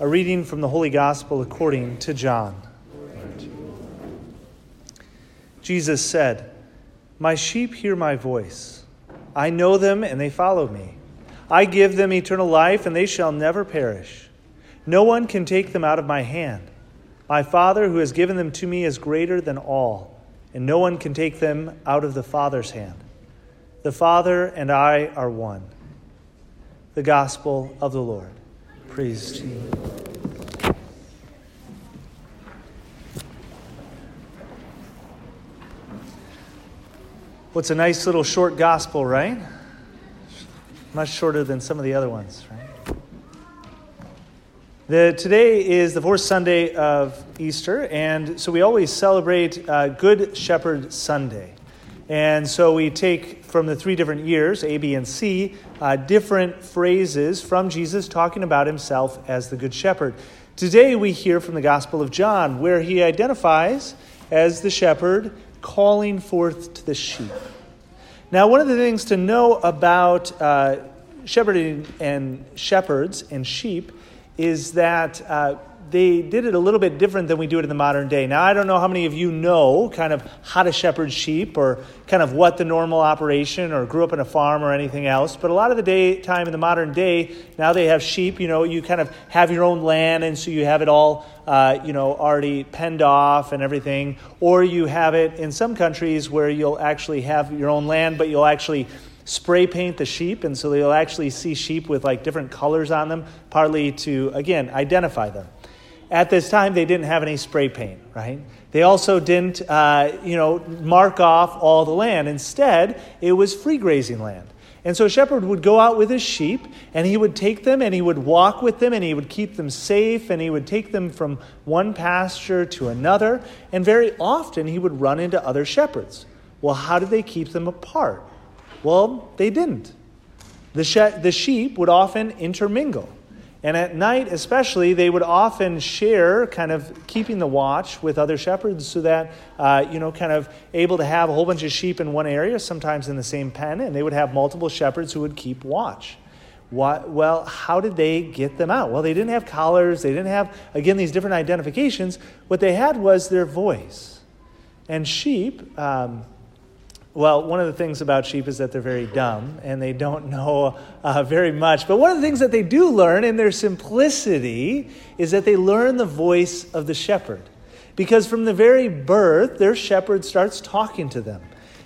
A reading from the Holy Gospel according to John. Jesus said, My sheep hear my voice. I know them and they follow me. I give them eternal life and they shall never perish. No one can take them out of my hand. My Father who has given them to me is greater than all, and no one can take them out of the Father's hand. The Father and I are one. The Gospel of the Lord. Praise to you. What's a nice little short gospel, right? Much shorter than some of the other ones, right? The, today is the fourth Sunday of Easter, and so we always celebrate uh, Good Shepherd Sunday. And so we take from the three different years, A, B, and C, uh, different phrases from Jesus talking about himself as the Good Shepherd. Today we hear from the Gospel of John, where he identifies as the shepherd calling forth to the sheep. Now, one of the things to know about uh, shepherding and shepherds and sheep is that uh, they did it a little bit different than we do it in the modern day. Now, I don't know how many of you know kind of how to shepherd sheep or kind of what the normal operation or grew up in a farm or anything else, but a lot of the day time in the modern day, now they have sheep, you know, you kind of have your own land and so you have it all, uh, you know, already penned off and everything, or you have it in some countries where you'll actually have your own land, but you'll actually spray paint the sheep, and so you'll actually see sheep with like different colors on them, partly to, again, identify them. At this time, they didn't have any spray paint, right? They also didn't, uh, you know, mark off all the land. Instead, it was free grazing land. And so a shepherd would go out with his sheep, and he would take them, and he would walk with them, and he would keep them safe, and he would take them from one pasture to another. And very often, he would run into other shepherds. Well, how did they keep them apart? Well, they didn't. The, she- the sheep would often intermingle. And at night, especially, they would often share, kind of keeping the watch with other shepherds so that, uh, you know, kind of able to have a whole bunch of sheep in one area, sometimes in the same pen, and they would have multiple shepherds who would keep watch. What, well, how did they get them out? Well, they didn't have collars, they didn't have, again, these different identifications. What they had was their voice. And sheep, um, well, one of the things about sheep is that they're very dumb and they don't know uh, very much. But one of the things that they do learn in their simplicity is that they learn the voice of the shepherd. Because from the very birth, their shepherd starts talking to them.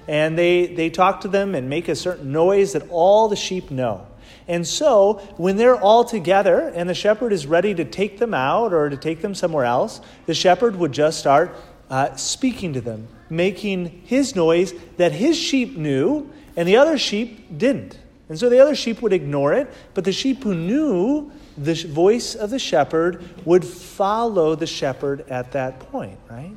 And they, they talk to them and make a certain noise that all the sheep know. And so, when they're all together and the shepherd is ready to take them out or to take them somewhere else, the shepherd would just start uh, speaking to them making his noise that his sheep knew and the other sheep didn't. And so the other sheep would ignore it, but the sheep who knew the voice of the shepherd would follow the shepherd at that point, right?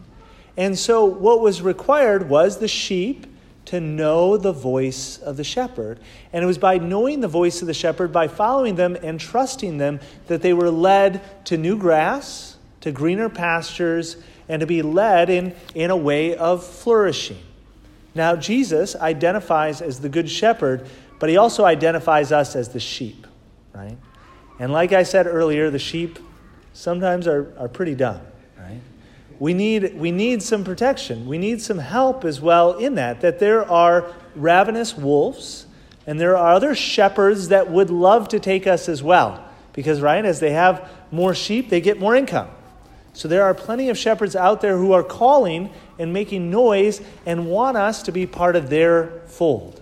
And so what was required was the sheep to know the voice of the shepherd. And it was by knowing the voice of the shepherd, by following them and trusting them, that they were led to new grass, to greener pastures, and to be led in, in a way of flourishing. Now, Jesus identifies as the good shepherd, but he also identifies us as the sheep, right? And like I said earlier, the sheep sometimes are, are pretty dumb, right? We need, we need some protection. We need some help as well in that, that there are ravenous wolves and there are other shepherds that would love to take us as well. Because, right, as they have more sheep, they get more income. So there are plenty of shepherds out there who are calling and making noise and want us to be part of their fold.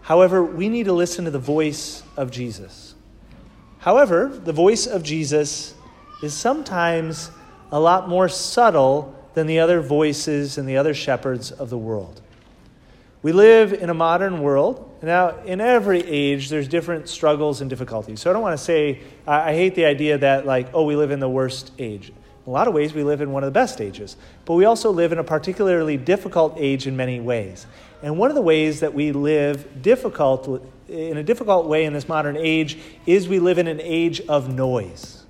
However, we need to listen to the voice of Jesus. However, the voice of Jesus is sometimes a lot more subtle than the other voices and the other shepherds of the world. We live in a modern world. Now, in every age, there's different struggles and difficulties. So I don't want to say, I hate the idea that, like, oh, we live in the worst age. A lot of ways, we live in one of the best ages, but we also live in a particularly difficult age in many ways. And one of the ways that we live difficult, in a difficult way in this modern age is we live in an age of noise.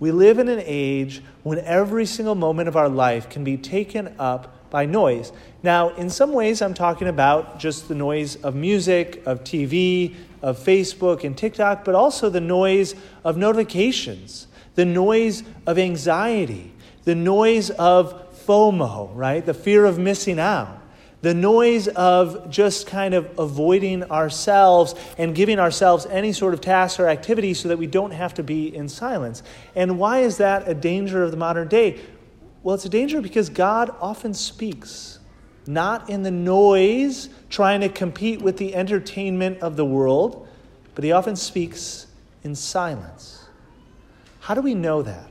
We live in an age when every single moment of our life can be taken up by noise. Now, in some ways, I'm talking about just the noise of music, of TV, of Facebook and TikTok, but also the noise of notifications the noise of anxiety, the noise of FOMO, right? The fear of missing out. The noise of just kind of avoiding ourselves and giving ourselves any sort of task or activity so that we don't have to be in silence. And why is that a danger of the modern day? Well, it's a danger because God often speaks, not in the noise trying to compete with the entertainment of the world, but He often speaks in silence. How do we know that?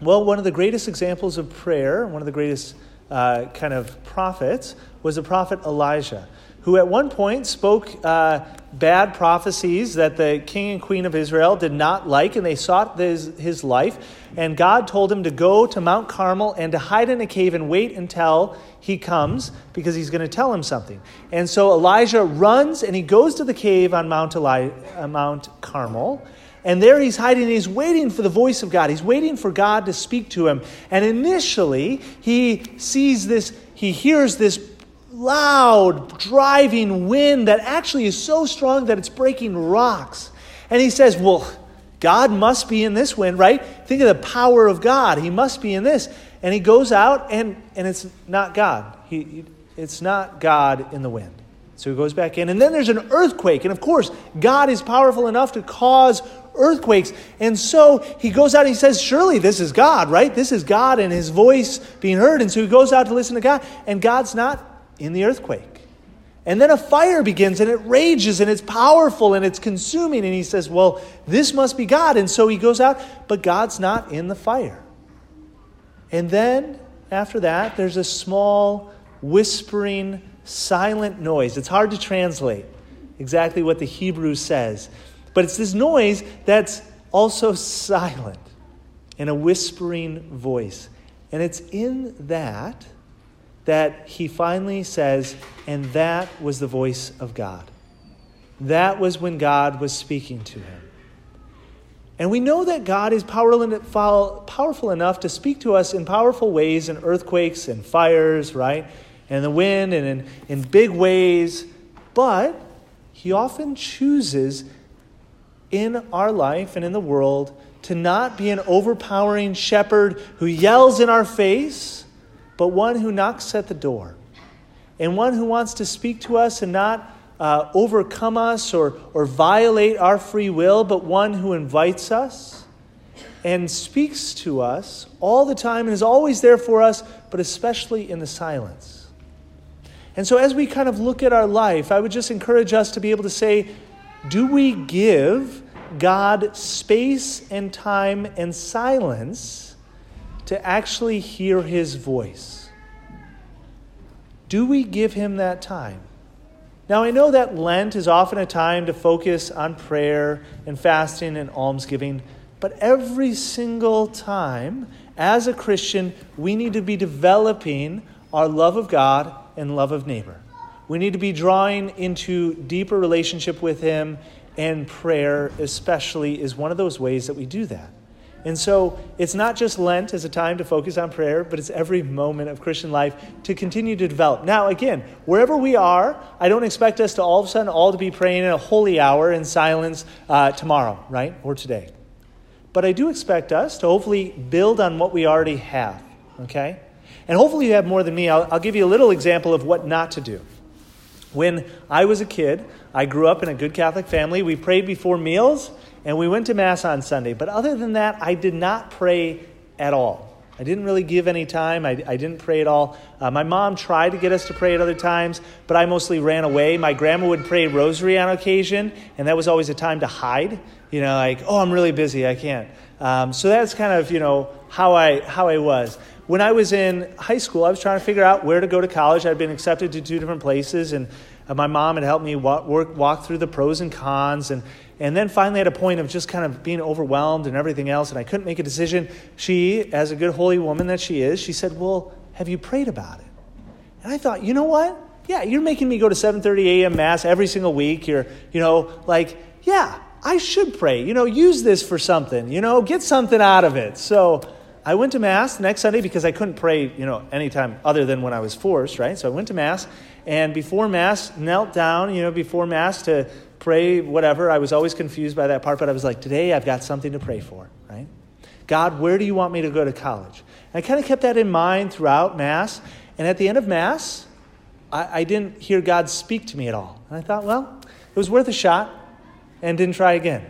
Well, one of the greatest examples of prayer, one of the greatest uh, kind of prophets, was the prophet Elijah, who at one point spoke uh, bad prophecies that the king and queen of Israel did not like, and they sought his, his life. And God told him to go to Mount Carmel and to hide in a cave and wait until he comes because he's going to tell him something. And so Elijah runs and he goes to the cave on Mount, Eli- uh, Mount Carmel. And there he's hiding, he's waiting for the voice of God. He's waiting for God to speak to him. And initially, he sees this, he hears this loud, driving wind that actually is so strong that it's breaking rocks. And he says, Well, God must be in this wind, right? Think of the power of God. He must be in this. And he goes out, and, and it's not God. He, it's not God in the wind. So he goes back in. And then there's an earthquake. And of course, God is powerful enough to cause earthquakes. And so he goes out and he says, Surely this is God, right? This is God and his voice being heard. And so he goes out to listen to God, and God's not in the earthquake. And then a fire begins and it rages and it's powerful and it's consuming. And he says, Well, this must be God. And so he goes out, but God's not in the fire. And then after that, there's a small, whispering, silent noise. It's hard to translate exactly what the Hebrew says. But it's this noise that's also silent in a whispering voice. And it's in that that he finally says, and that was the voice of God. That was when God was speaking to him. And we know that God is powerful enough to speak to us in powerful ways in earthquakes and fires, right? And the wind and in, in big ways. But he often chooses in our life and in the world to not be an overpowering shepherd who yells in our face, but one who knocks at the door. And one who wants to speak to us and not uh, overcome us or, or violate our free will, but one who invites us and speaks to us all the time and is always there for us, but especially in the silence. And so, as we kind of look at our life, I would just encourage us to be able to say, do we give God space and time and silence to actually hear his voice? Do we give him that time? Now, I know that Lent is often a time to focus on prayer and fasting and almsgiving, but every single time, as a Christian, we need to be developing our love of God and love of neighbor. We need to be drawing into deeper relationship with Him, and prayer, especially, is one of those ways that we do that. And so it's not just Lent as a time to focus on prayer, but it's every moment of Christian life to continue to develop. Now, again, wherever we are, I don't expect us to all of a sudden all to be praying in a holy hour in silence uh, tomorrow, right? Or today. But I do expect us to hopefully build on what we already have, okay? And hopefully you have more than me. I'll, I'll give you a little example of what not to do. When I was a kid, I grew up in a good Catholic family. We prayed before meals and we went to Mass on Sunday. But other than that, I did not pray at all. I didn't really give any time. I, I didn't pray at all. Uh, my mom tried to get us to pray at other times, but I mostly ran away. My grandma would pray rosary on occasion, and that was always a time to hide. You know, like, oh, I'm really busy, I can't. Um, so that's kind of, you know, how I, how I was. When I was in high school, I was trying to figure out where to go to college. I'd been accepted to two different places, and uh, my mom had helped me walk, work, walk through the pros and cons. And, and then finally, at a point of just kind of being overwhelmed and everything else, and I couldn't make a decision, she, as a good holy woman that she is, she said, Well, have you prayed about it? And I thought, you know what? Yeah, you're making me go to 7:30 a.m. mass every single week. You're, you know, like, yeah, I should pray. You know, use this for something. You know, get something out of it. So I went to mass next Sunday because I couldn't pray, you know, anytime other than when I was forced, right? So I went to mass, and before Mass, knelt down, you know, before Mass to pray whatever. I was always confused by that part, but I was like, today I've got something to pray for, right? God, where do you want me to go to college? And I kind of kept that in mind throughout Mass. And at the end of Mass, I, I didn't hear God speak to me at all. And I thought, well, it was worth a shot and didn't try again.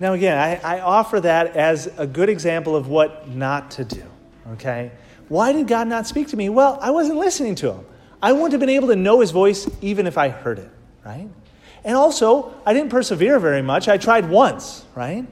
Now, again, I, I offer that as a good example of what not to do, okay? Why did God not speak to me? Well, I wasn't listening to him. I wouldn't have been able to know his voice even if I heard it, right? And also, I didn't persevere very much. I tried once, right?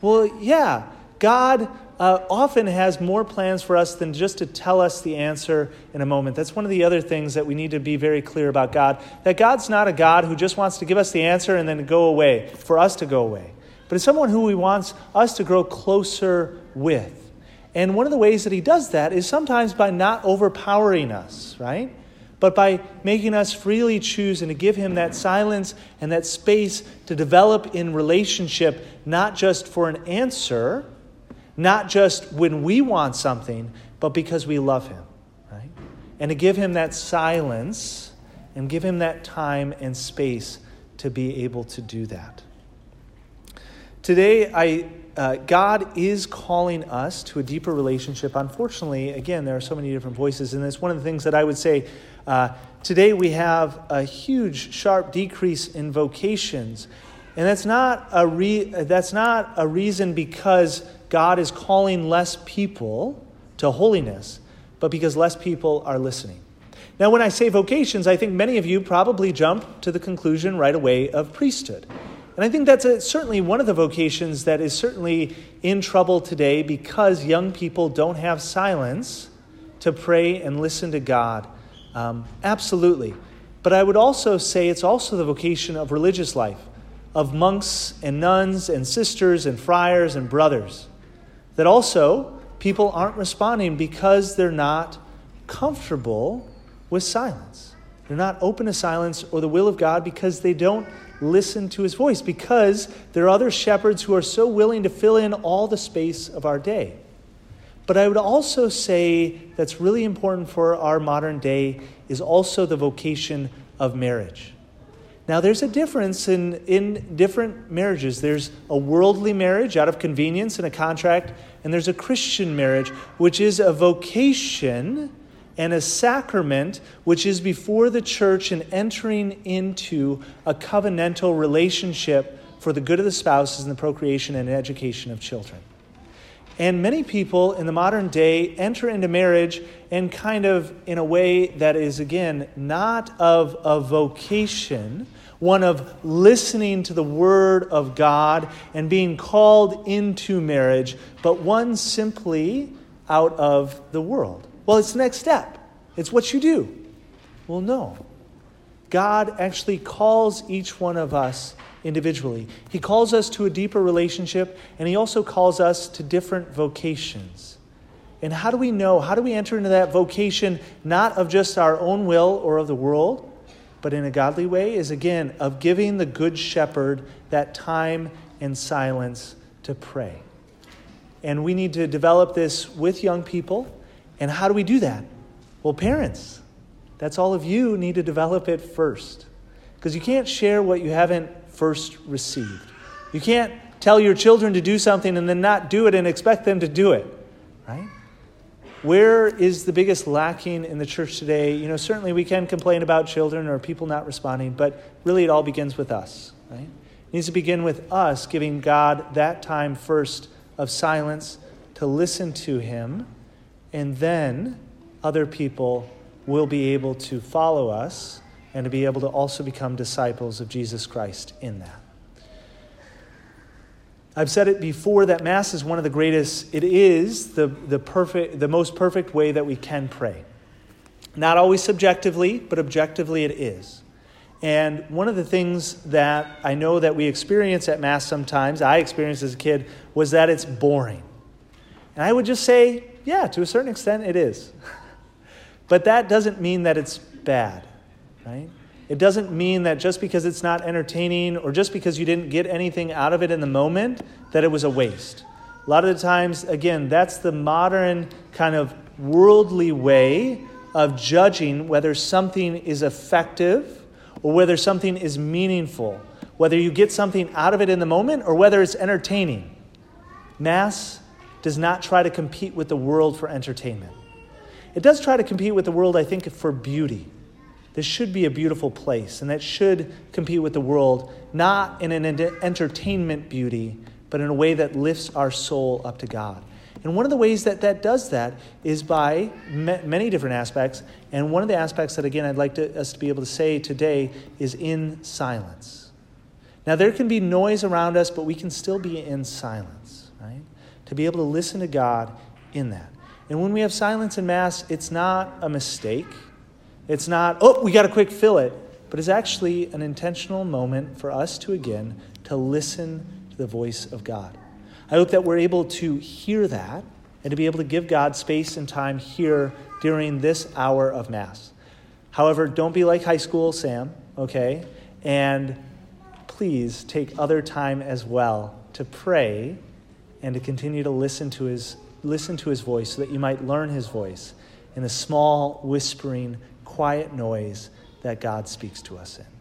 Well, yeah, God uh, often has more plans for us than just to tell us the answer in a moment. That's one of the other things that we need to be very clear about God. That God's not a God who just wants to give us the answer and then go away, for us to go away. But it's someone who He wants us to grow closer with. And one of the ways that He does that is sometimes by not overpowering us, right? But by making us freely choose and to give Him that silence and that space to develop in relationship, not just for an answer not just when we want something, but because we love Him, right? And to give Him that silence and give Him that time and space to be able to do that. Today, I, uh, God is calling us to a deeper relationship. Unfortunately, again, there are so many different voices, and it's one of the things that I would say. Uh, today, we have a huge, sharp decrease in vocations, and that's not a re- that's not a reason because God is calling less people to holiness, but because less people are listening. Now, when I say vocations, I think many of you probably jump to the conclusion right away of priesthood. And I think that's a, certainly one of the vocations that is certainly in trouble today because young people don't have silence to pray and listen to God. Um, absolutely. But I would also say it's also the vocation of religious life, of monks and nuns and sisters and friars and brothers. That also people aren't responding because they're not comfortable with silence. They're not open to silence or the will of God because they don't listen to his voice, because there are other shepherds who are so willing to fill in all the space of our day. But I would also say that's really important for our modern day is also the vocation of marriage. Now, there's a difference in, in different marriages. There's a worldly marriage out of convenience and a contract, and there's a Christian marriage, which is a vocation and a sacrament, which is before the church and entering into a covenantal relationship for the good of the spouses and the procreation and education of children. And many people in the modern day enter into marriage and kind of in a way that is, again, not of a vocation, one of listening to the Word of God and being called into marriage, but one simply out of the world. Well, it's the next step, it's what you do. Well, no. God actually calls each one of us individually. He calls us to a deeper relationship, and He also calls us to different vocations. And how do we know? How do we enter into that vocation not of just our own will or of the world, but in a godly way? Is again of giving the Good Shepherd that time and silence to pray. And we need to develop this with young people. And how do we do that? Well, parents, that's all of you need to develop it first. Because you can't share what you haven't first received. You can't tell your children to do something and then not do it and expect them to do it, right? Where is the biggest lacking in the church today? You know, certainly we can complain about children or people not responding, but really it all begins with us, right? It needs to begin with us giving God that time first of silence to listen to Him, and then other people will be able to follow us and to be able to also become disciples of Jesus Christ in that. I've said it before that Mass is one of the greatest, it is the, the, perfect, the most perfect way that we can pray. Not always subjectively, but objectively it is. And one of the things that I know that we experience at Mass sometimes, I experienced as a kid, was that it's boring. And I would just say, yeah, to a certain extent it is. but that doesn't mean that it's bad right? It doesn't mean that just because it's not entertaining or just because you didn't get anything out of it in the moment, that it was a waste. A lot of the times, again, that's the modern kind of worldly way of judging whether something is effective or whether something is meaningful, whether you get something out of it in the moment or whether it's entertaining. Mass does not try to compete with the world for entertainment. It does try to compete with the world, I think, for beauty. This should be a beautiful place, and that should compete with the world, not in an entertainment beauty, but in a way that lifts our soul up to God. And one of the ways that that does that is by many different aspects. And one of the aspects that, again, I'd like to, us to be able to say today is in silence. Now, there can be noise around us, but we can still be in silence? To be able to listen to God in that. And when we have silence in Mass, it's not a mistake. It's not, oh, we got to quick fill it, but it's actually an intentional moment for us to, again, to listen to the voice of God. I hope that we're able to hear that and to be able to give God space and time here during this hour of Mass. However, don't be like high school Sam, okay? And please take other time as well to pray and to continue to listen to his, listen to his voice so that you might learn his voice in the small, whispering, quiet noise that God speaks to us in.